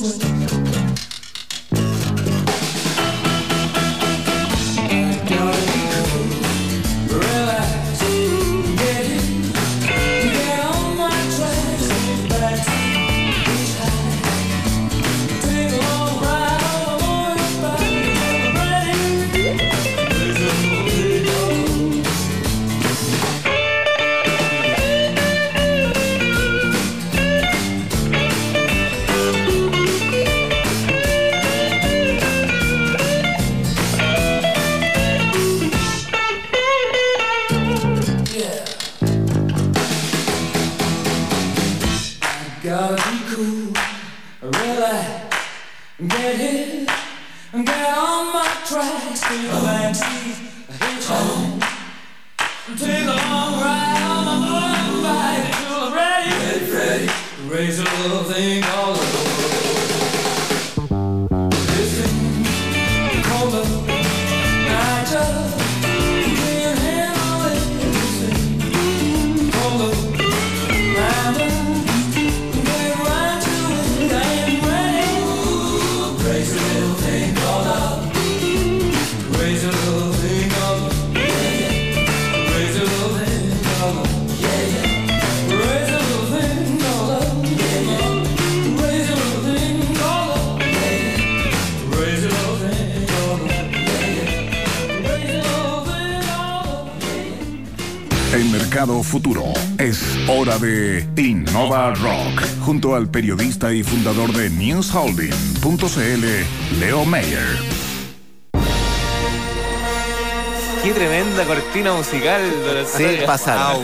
Christmas. Futuro. Es hora de Innova Rock, junto al periodista y fundador de newsholding.cl, Leo Mayer. Qué tremenda cortina musical. Sí, pasado.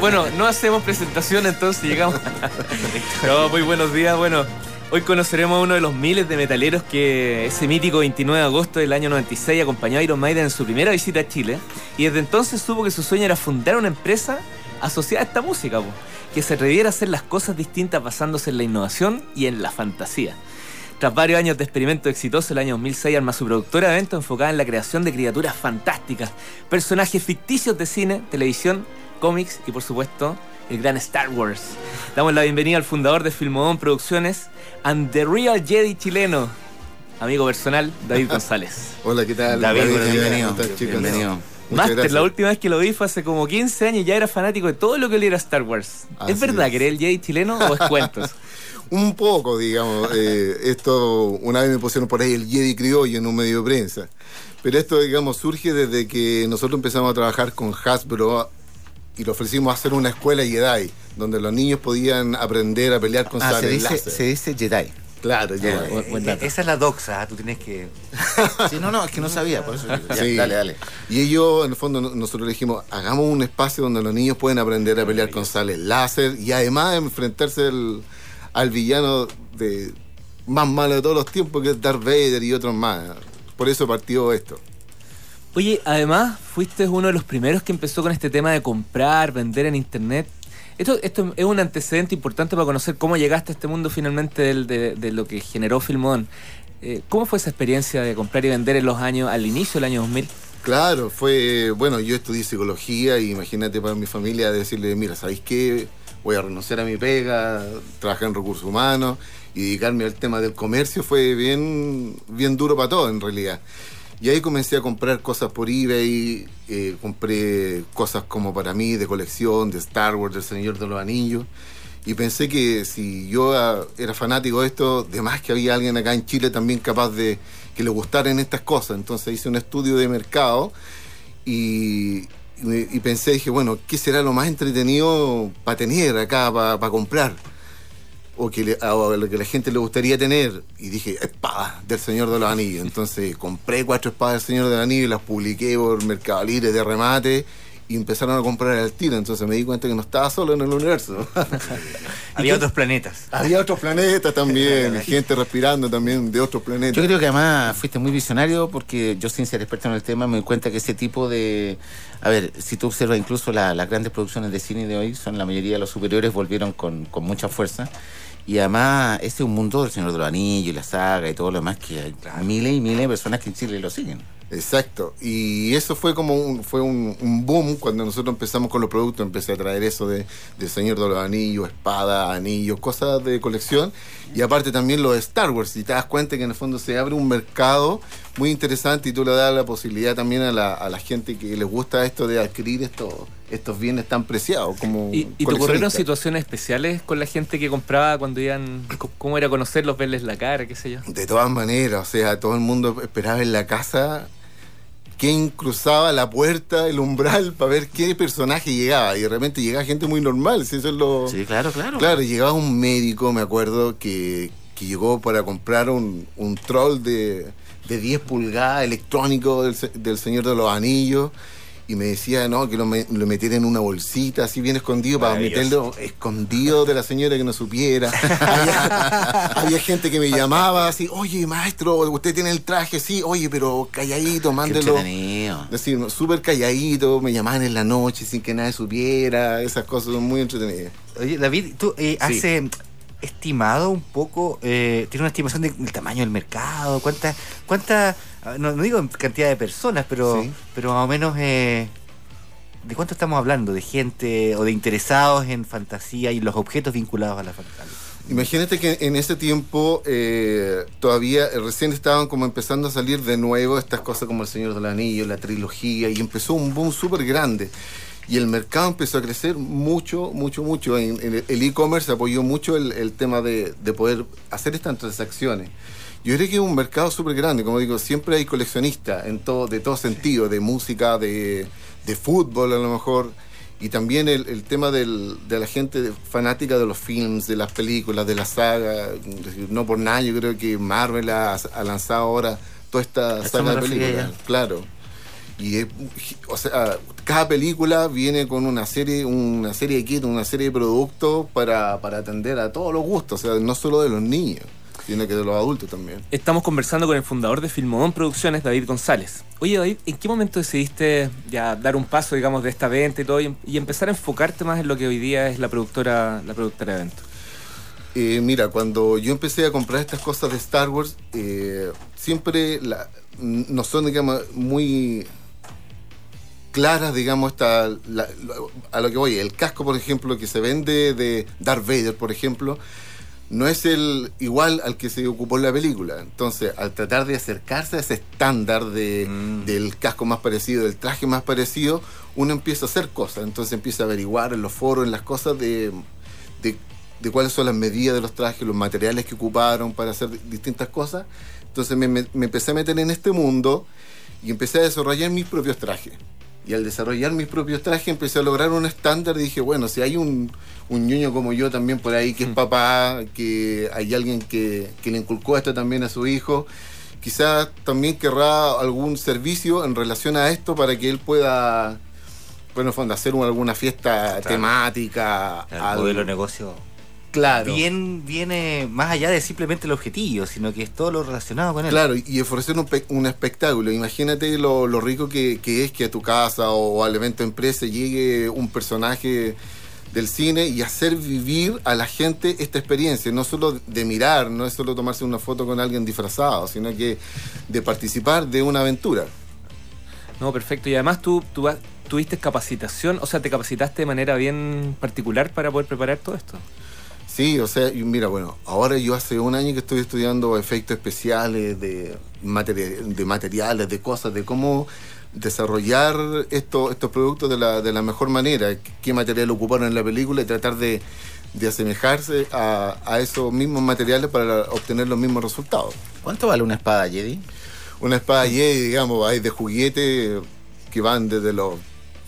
bueno, no hacemos presentación, entonces llegamos. no, muy buenos días. Bueno, Hoy conoceremos a uno de los miles de metaleros que ese mítico 29 de agosto del año 96 acompañó a Iron Maiden en su primera visita a Chile y desde entonces supo que su sueño era fundar una empresa asociada a esta música, que se atreviera a hacer las cosas distintas basándose en la innovación y en la fantasía. Tras varios años de experimento exitoso, el año 2006 arma su productora de eventos enfocada en la creación de criaturas fantásticas, personajes ficticios de cine, televisión, cómics y por supuesto el gran Star Wars. Damos la bienvenida al fundador de Filmodón Producciones and the Real Jedi chileno, amigo personal, David González. Hola, ¿qué tal? David, bienvenido. bienvenido. Master, la última vez que lo vi fue hace como 15 años y ya era fanático de todo lo que oliera Star Wars. ¿Es verdad que eres el Jedi chileno o es cuentos? un poco, digamos. Eh, esto, una vez me pusieron por ahí el Jedi criollo en un medio de prensa. Pero esto, digamos, surge desde que nosotros empezamos a trabajar con Hasbro y le ofrecimos hacer una escuela Jedi, donde los niños podían aprender a pelear con ah, se dice, se dice Jedi. Claro, Jedi. Eh, esa es la doxa, ¿ah? tú tienes que... sí, no, no, es que no sabía, por eso... sí. Dale, dale. Y ellos, en el fondo, nosotros le dijimos, hagamos un espacio donde los niños pueden aprender a pelear con sales láser y además enfrentarse al villano de más malo de todos los tiempos, que es Darth Vader y otros más. Por eso partió esto. Oye, además, fuiste uno de los primeros que empezó con este tema de comprar, vender en internet. Esto, esto es un antecedente importante para conocer cómo llegaste a este mundo finalmente de, lo que generó Filmodón. Eh, ¿Cómo fue esa experiencia de comprar y vender en los años, al inicio del año 2000? Claro, fue, bueno, yo estudié psicología y imagínate para mi familia decirle, mira, ¿sabéis qué? Voy a renunciar a mi pega, trabajar en recursos humanos y dedicarme al tema del comercio fue bien, bien duro para todo en realidad. Y ahí comencé a comprar cosas por eBay, eh, compré cosas como para mí de colección, de Star Wars, del Señor de los Anillos. Y pensé que si yo era fanático de esto, de más que había alguien acá en Chile también capaz de que le gustaran estas cosas. Entonces hice un estudio de mercado y, pensé, dije, bueno, ¿qué será lo más entretenido para tener acá, para comprar? O que lo que la gente le gustaría tener. Y dije, espada del Señor de los Anillos. Entonces compré cuatro espadas del Señor de los Anillos y las publiqué por Mercado Libre de remate y empezaron a comprar al tiro. Entonces me di cuenta que no estaba solo en el universo. Había otros planetas. Había otros planetas también, gente respirando también de otros planetas. Yo creo que además fuiste muy visionario porque yo sin ser experto en el tema me doy cuenta que ese tipo de... A ver, si tú observas incluso las grandes producciones de cine de hoy, son la mayoría de los superiores volvieron con, con mucha fuerza. Y además, este es un mundo del Señor de los Anillos y la saga y todo lo demás que hay miles y miles de personas que en Chile lo siguen. Exacto. Y eso fue como un, fue un, un boom cuando nosotros empezamos con los productos. Empecé a traer eso de, de Señor de los Anillos, espada, anillos, cosas de colección. Y aparte también lo de Star Wars. Y te das cuenta que en el fondo se abre un mercado muy interesante y tú le das la posibilidad también a la, a la gente que les gusta esto de adquirir estos estos bienes tan preciados como ¿Y, y te ocurrieron situaciones especiales con la gente que compraba cuando iban, cómo era conocerlos, verles la cara, qué sé yo? De todas maneras, o sea, todo el mundo esperaba en la casa quién cruzaba la puerta, el umbral, para ver qué personaje llegaba. Y de repente llegaba gente muy normal, si eso es lo... Sí, claro, claro. Claro, llegaba un médico, me acuerdo, que, que llegó para comprar un, un troll de, de 10 pulgadas electrónico del, del Señor de los Anillos y me decía, no, que lo, me, lo metiera en una bolsita, así bien escondido, para meterlo escondido de la señora que no supiera. había, había, gente que me llamaba así, oye, maestro, usted tiene el traje, sí, oye, pero calladito, mándelo. Decir, súper calladito, me llamaban en la noche sin que nadie supiera, esas cosas son muy entretenidas. Oye, David, tú eh, sí. hace estimado un poco, eh, tiene una estimación del tamaño del mercado, cuántas, cuántas, no, no, digo cantidad de personas, pero, sí. pero más o menos, eh, ¿de cuánto estamos hablando? ¿De gente o de interesados en fantasía y los objetos vinculados a la fantasía? Imagínate que en ese tiempo eh, todavía recién estaban como empezando a salir de nuevo estas cosas como El Señor del Anillo, la trilogía, y empezó un boom súper grande y el mercado empezó a crecer mucho, mucho, mucho. En, en el e-commerce apoyó mucho el, el tema de, de, poder hacer estas transacciones. Yo creo que es un mercado súper grande, como digo, siempre hay coleccionistas en todo, de todo sentido, de música, de, de fútbol a lo mejor, y también el, el tema del, de la gente fanática de los films, de las películas, de la saga. No por nada, yo creo que Marvel ha, ha lanzado ahora toda esta saga de películas. Claro. Y es, o sea, cada película viene con una serie, una serie de kits, una serie de productos para, para atender a todos los gustos, o sea, no solo de los niños, sino que de los adultos también. Estamos conversando con el fundador de Filmodón Producciones, David González. Oye, David, ¿en qué momento decidiste ya dar un paso, digamos, de esta venta y todo y, y empezar a enfocarte más en lo que hoy día es la productora, la productora de eventos? Eh, mira, cuando yo empecé a comprar estas cosas de Star Wars, eh, siempre la, no son, digamos, muy claras, digamos, esta, la, a lo que voy. El casco, por ejemplo, que se vende de Darth Vader, por ejemplo, no es el igual al que se ocupó en la película. Entonces, al tratar de acercarse a ese estándar de, mm. del casco más parecido, del traje más parecido, uno empieza a hacer cosas. Entonces empieza a averiguar en los foros, en las cosas de, de, de cuáles son las medidas de los trajes, los materiales que ocuparon para hacer distintas cosas. Entonces me, me, me empecé a meter en este mundo y empecé a desarrollar mis propios trajes. Y al desarrollar mis propios trajes empecé a lograr un estándar dije, bueno, si hay un, un ñoño como yo también por ahí que es papá, que hay alguien que, que le inculcó esto también a su hijo, quizás también querrá algún servicio en relación a esto para que él pueda, bueno, fondo, hacer alguna fiesta claro. temática. El al... modelo de negocio claro. bien viene más allá de simplemente el objetivo, sino que es todo lo relacionado con él. Claro, y ofrecer un, un espectáculo. Imagínate lo, lo rico que, que, es que a tu casa o, al evento empresa llegue un personaje del cine y hacer vivir a la gente esta experiencia, no solo de mirar, no es solo tomarse una foto con alguien disfrazado, sino que de participar de una aventura. No, perfecto. Y además tú, tú tuviste capacitación, o sea, te capacitaste de manera bien particular para poder preparar todo esto. Sí, o sea, mira, bueno, ahora yo hace un año que estoy estudiando efectos especiales de, materi de materiales, de cosas, de cómo desarrollar esto, estos productos de la, de la mejor manera, qué material ocuparon en la película y tratar de, de asemejarse a, a, esos mismos materiales para obtener los mismos resultados. ¿Cuánto vale una espada Jedi? Una espada Jedi, digamos, hay de juguete que van desde los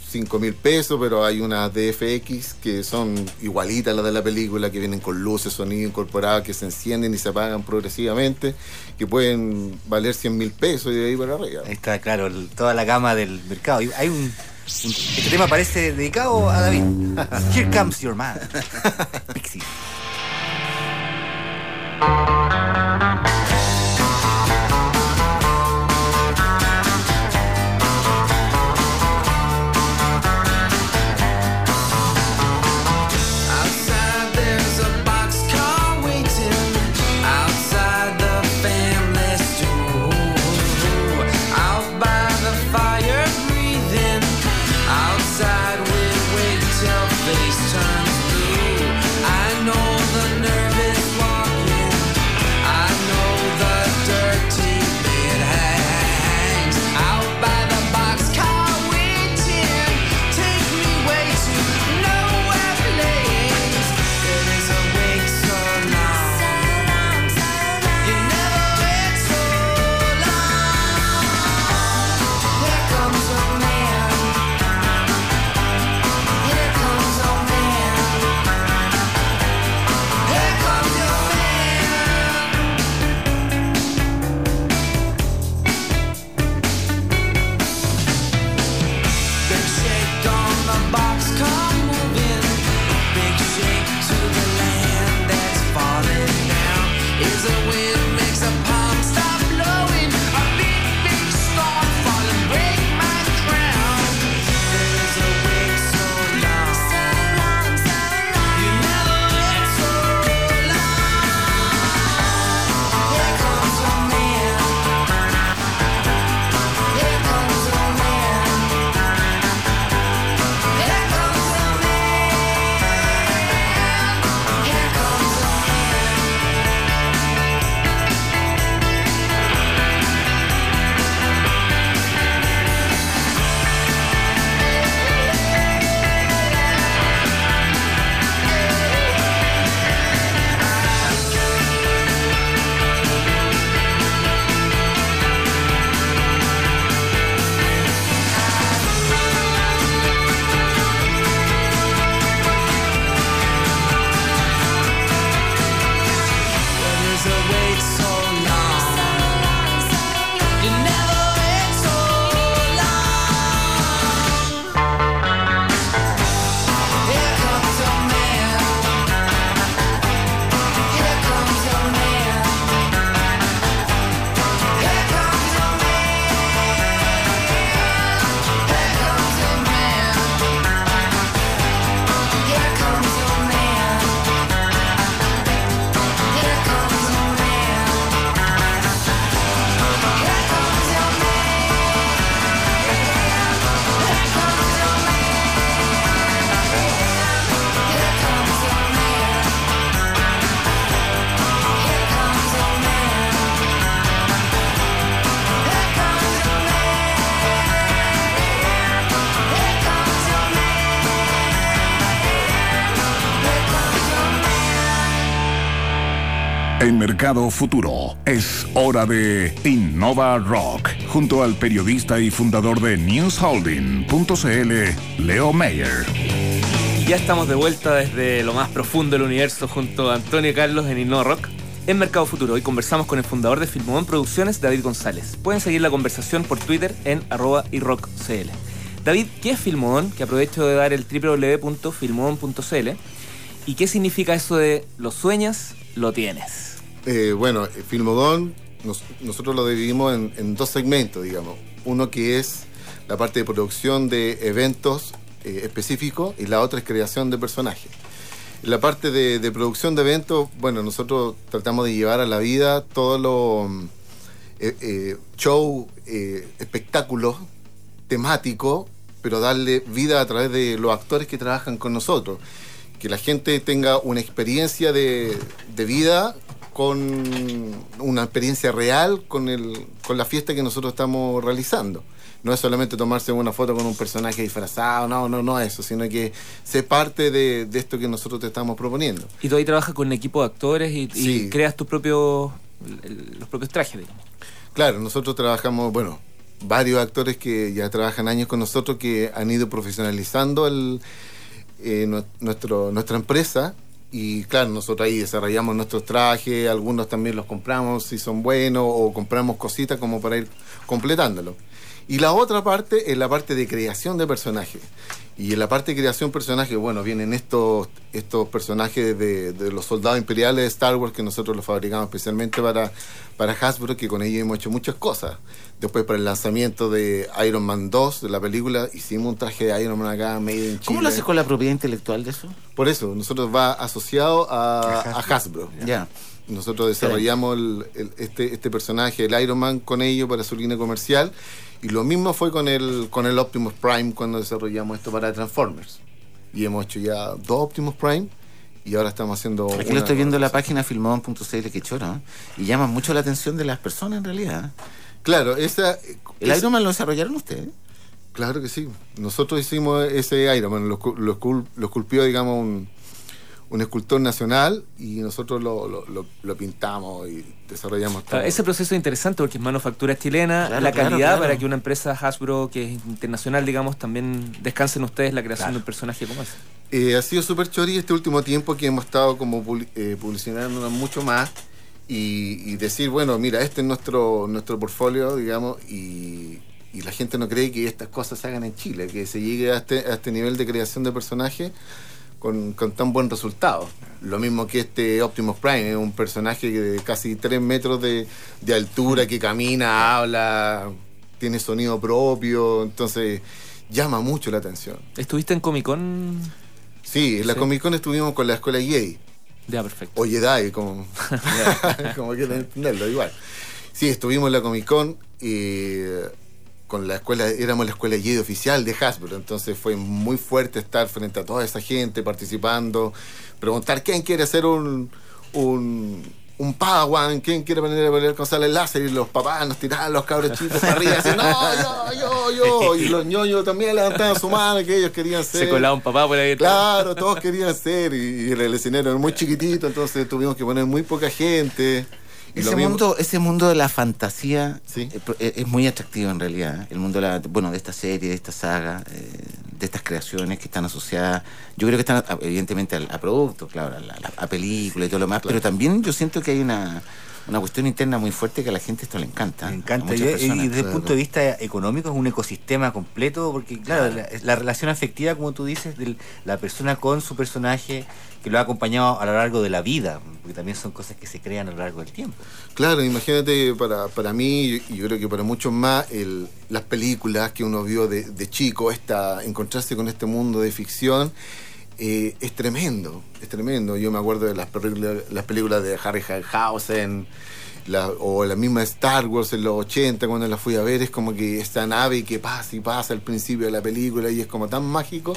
5 mil pesos, pero hay unas DFX que son igualitas a las de la película, que vienen con luces, sonido incorporado, que se encienden y se apagan progresivamente, que pueden valer 100 mil pesos y de ahí para arriba. Ahí está, claro, toda la gama del mercado. Hay un, un este tema parece dedicado a David. Here comes your man. Pixie. En Mercado Futuro es hora de Innova Rock, junto al periodista y fundador de newsholding.cl, Leo Mayer. Ya estamos de vuelta desde lo más profundo del universo junto a Antonio Carlos en Innova Rock. En Mercado Futuro, hoy conversamos con el fundador de Filmón Producciones, David González. Pueden seguir la conversación por Twitter en arroba iRockCL. David, ¿qué es Filmón? Que aprovecho de dar el www.filmón.cl. ¿Y qué significa eso de lo sueñas, lo tienes? Eh, bueno, Filmodón, nosotros lo dividimos en, dos segmentos, digamos. Uno que es la parte de producción de eventos eh, específicos y la otra es creación de personajes. La parte de, producción de eventos, bueno, nosotros tratamos de llevar a la vida todos los eh, shows, espectáculos temáticos, pero darle vida a través de los actores que trabajan con nosotros. Que la gente tenga una experiencia de, de vida con una experiencia real con, el, con la fiesta que nosotros estamos realizando. No es solamente tomarse una foto con un personaje disfrazado, no, no, no eso, sino que se parte de, esto que nosotros te estamos proponiendo. Y tú ahí trabajas con un equipo de actores y, creas tus propios, los propios trajes, digamos. Claro, nosotros trabajamos, bueno, varios actores que ya trabajan años con nosotros que han ido profesionalizando el, eh, nuestro, nuestra empresa y claro, nosotros ahí desarrollamos nuestros trajes, algunos también los compramos si son buenos o compramos cositas como para ir completándolo. Y la otra parte es la parte de creación de personajes. Y en la parte de creación de personajes, bueno, vienen estos, estos personajes de, los soldados imperiales de Star Wars que nosotros los fabricamos especialmente para, para Hasbro, que con ellos hemos hecho muchas cosas. Después para el lanzamiento de Iron Man 2, de la película, hicimos un traje de Iron Man acá, made in Chile. ¿Cómo lo haces con la propiedad intelectual de eso? Por eso, nosotros va asociado a, Hasbro. Ya. Nosotros desarrollamos este, este personaje, el Iron Man, con ellos para su línea comercial y lo mismo fue con el, con el Optimus Prime cuando desarrollamos esto para Transformers. Y hemos hecho ya dos Optimus Prime y ahora estamos haciendo. Aquí lo estoy viendo en la página filmón.cl que choro, y llama mucho la atención de las personas en realidad. Claro, esa. ¿El Iron Man lo desarrollaron ustedes? Claro que sí. Nosotros hicimos ese Iron Man, lo, lo, lo esculpió, digamos, un, un escultor nacional y nosotros lo, lo, pintamos y desarrollamos todo. ese proceso es interesante porque es manufactura chilena, la calidad para que una empresa Hasbro, que es internacional, digamos, también descanse en ustedes la creación de un personaje como ese. Eh, ha sido súper chori este último tiempo que hemos estado como eh, publicitando mucho más y, decir, bueno, mira, este es nuestro, nuestro portfolio, digamos, y, y la gente no cree que estas cosas se hagan en Chile, que se llegue a este, a este nivel de creación de personajes con, tan buen resultado. Lo mismo que este Optimus Prime, es un personaje de casi 3 metros de, altura que camina, habla, tiene sonido propio, entonces llama mucho la atención. ¿Estuviste en Comic Con? Sí, en la Comic Con estuvimos con la escuela Jedi. Ya, perfecto. O Jedi, como, como quieran entenderlo, igual. Sí, estuvimos en la Comic Con y con la escuela, éramos la escuela Jedi oficial de Hasbro, entonces fue muy fuerte estar frente a toda esa gente participando, preguntar quién quiere ser un, un, un Padawan, quién quiere venir a pelear con sale láser y los papás nos tiraban los cabros chicos para arriba, así, no, yo, yo, yo, y los ñoños también levantaban su mano que ellos querían ser. Se colaba un papá por ahí. Claro, todos querían ser y, el escenario era muy chiquitito, entonces tuvimos que poner muy poca gente. Ese mundo, ese mundo de la fantasía eh, eh, es, muy atractivo en realidad. ¿eh? El mundo de, la, bueno, de esta serie, de esta saga, de estas creaciones que están asociadas. Yo creo que están evidentemente a, productos, claro, a, películas y todo lo más, pero también yo siento que hay una una cuestión interna muy fuerte que a la gente esto le encanta. Le encanta. Y, desde el punto de vista económico es un ecosistema completo, porque claro, La, relación afectiva, como tú dices, de la persona con su personaje, que lo ha acompañado a lo largo de la vida, porque también son cosas que se crean a lo largo del tiempo. Claro, imagínate, para, para mí, y yo creo que para muchos más, el, las películas que uno vio de, de chico, esta, encontrarse con este mundo de ficción, eh, es tremendo, es tremendo. Yo me acuerdo de las, las películas de Harry Harryhausen o la misma Star Wars en los 80 cuando la fui a ver, es como que esta nave que pasa y pasa al principio de la película y es como tan mágico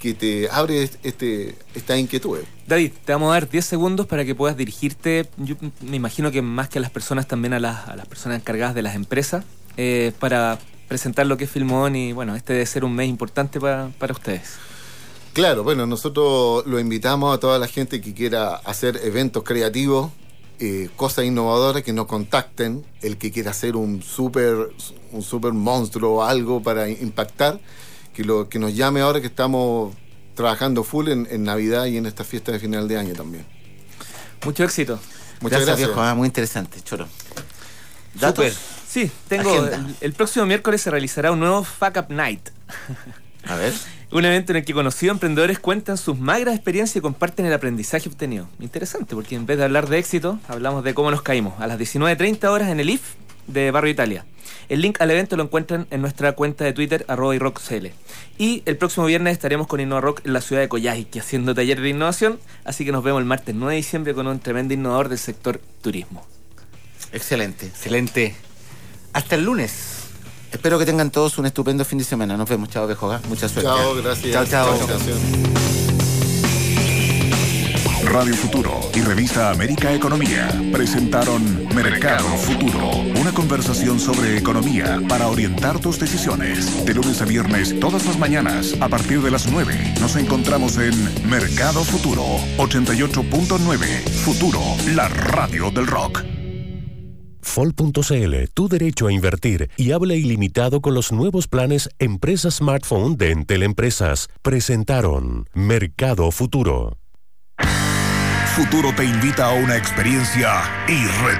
que te abre este, esta inquietud. David, te vamos a dar 10 segundos para que puedas dirigirte, yo me imagino que más que a las personas, también a las, a las personas encargadas de las empresas, eh, para presentar lo que es Filmón y bueno, este debe ser un mes importante para, para ustedes. Claro, bueno, nosotros lo invitamos a toda la gente que quiera hacer eventos creativos eh, cosas innovadoras que nos contacten, el que quiera hacer un super, un super monstruo o algo para impactar, que, lo, que nos llame ahora que estamos trabajando full en, Navidad y en esta fiesta de final de año también. Mucho éxito. Muchas gracias, viejo. Ah, muy interesante, Choro. ¿Datos? Sí, tengo. El, próximo miércoles se realizará un nuevo Fuck Up Night. A ver. un evento en el que conocidos emprendedores cuentan sus magras experiencias y comparten el aprendizaje obtenido. Interesante, porque en vez de hablar de éxito, hablamos de cómo nos caímos. A las 19.30 horas en el IF de Barrio Italia. El link al evento lo encuentran en nuestra cuenta de Twitter, arroba iRockCL. Y el próximo viernes estaremos con InnovaRock en la ciudad de Coyhaique haciendo taller de innovación, así que nos vemos el martes 9 de diciembre con un tremendo innovador del sector turismo. Excelente. Excelente. Hasta el lunes. Espero que tengan todos un estupendo fin de semana. Nos vemos. Chao, Bejoga. Mucha suerte. Chao, gracias. Chao, chao. Radio Futuro y Revista América Economía presentaron Mercado Futuro, una conversación sobre economía para orientar tus decisiones. De lunes a viernes, todas las mañanas, a partir de las 9, nos encontramos en Mercado Futuro 88.9. Futuro, la radio del rock. Fol.cl, tu derecho a invertir y habla ilimitado con los nuevos planes Empresa Smartphone de Entel Empresas. Presentaron Mercado Futuro. Futuro te invita a una experiencia irrepetible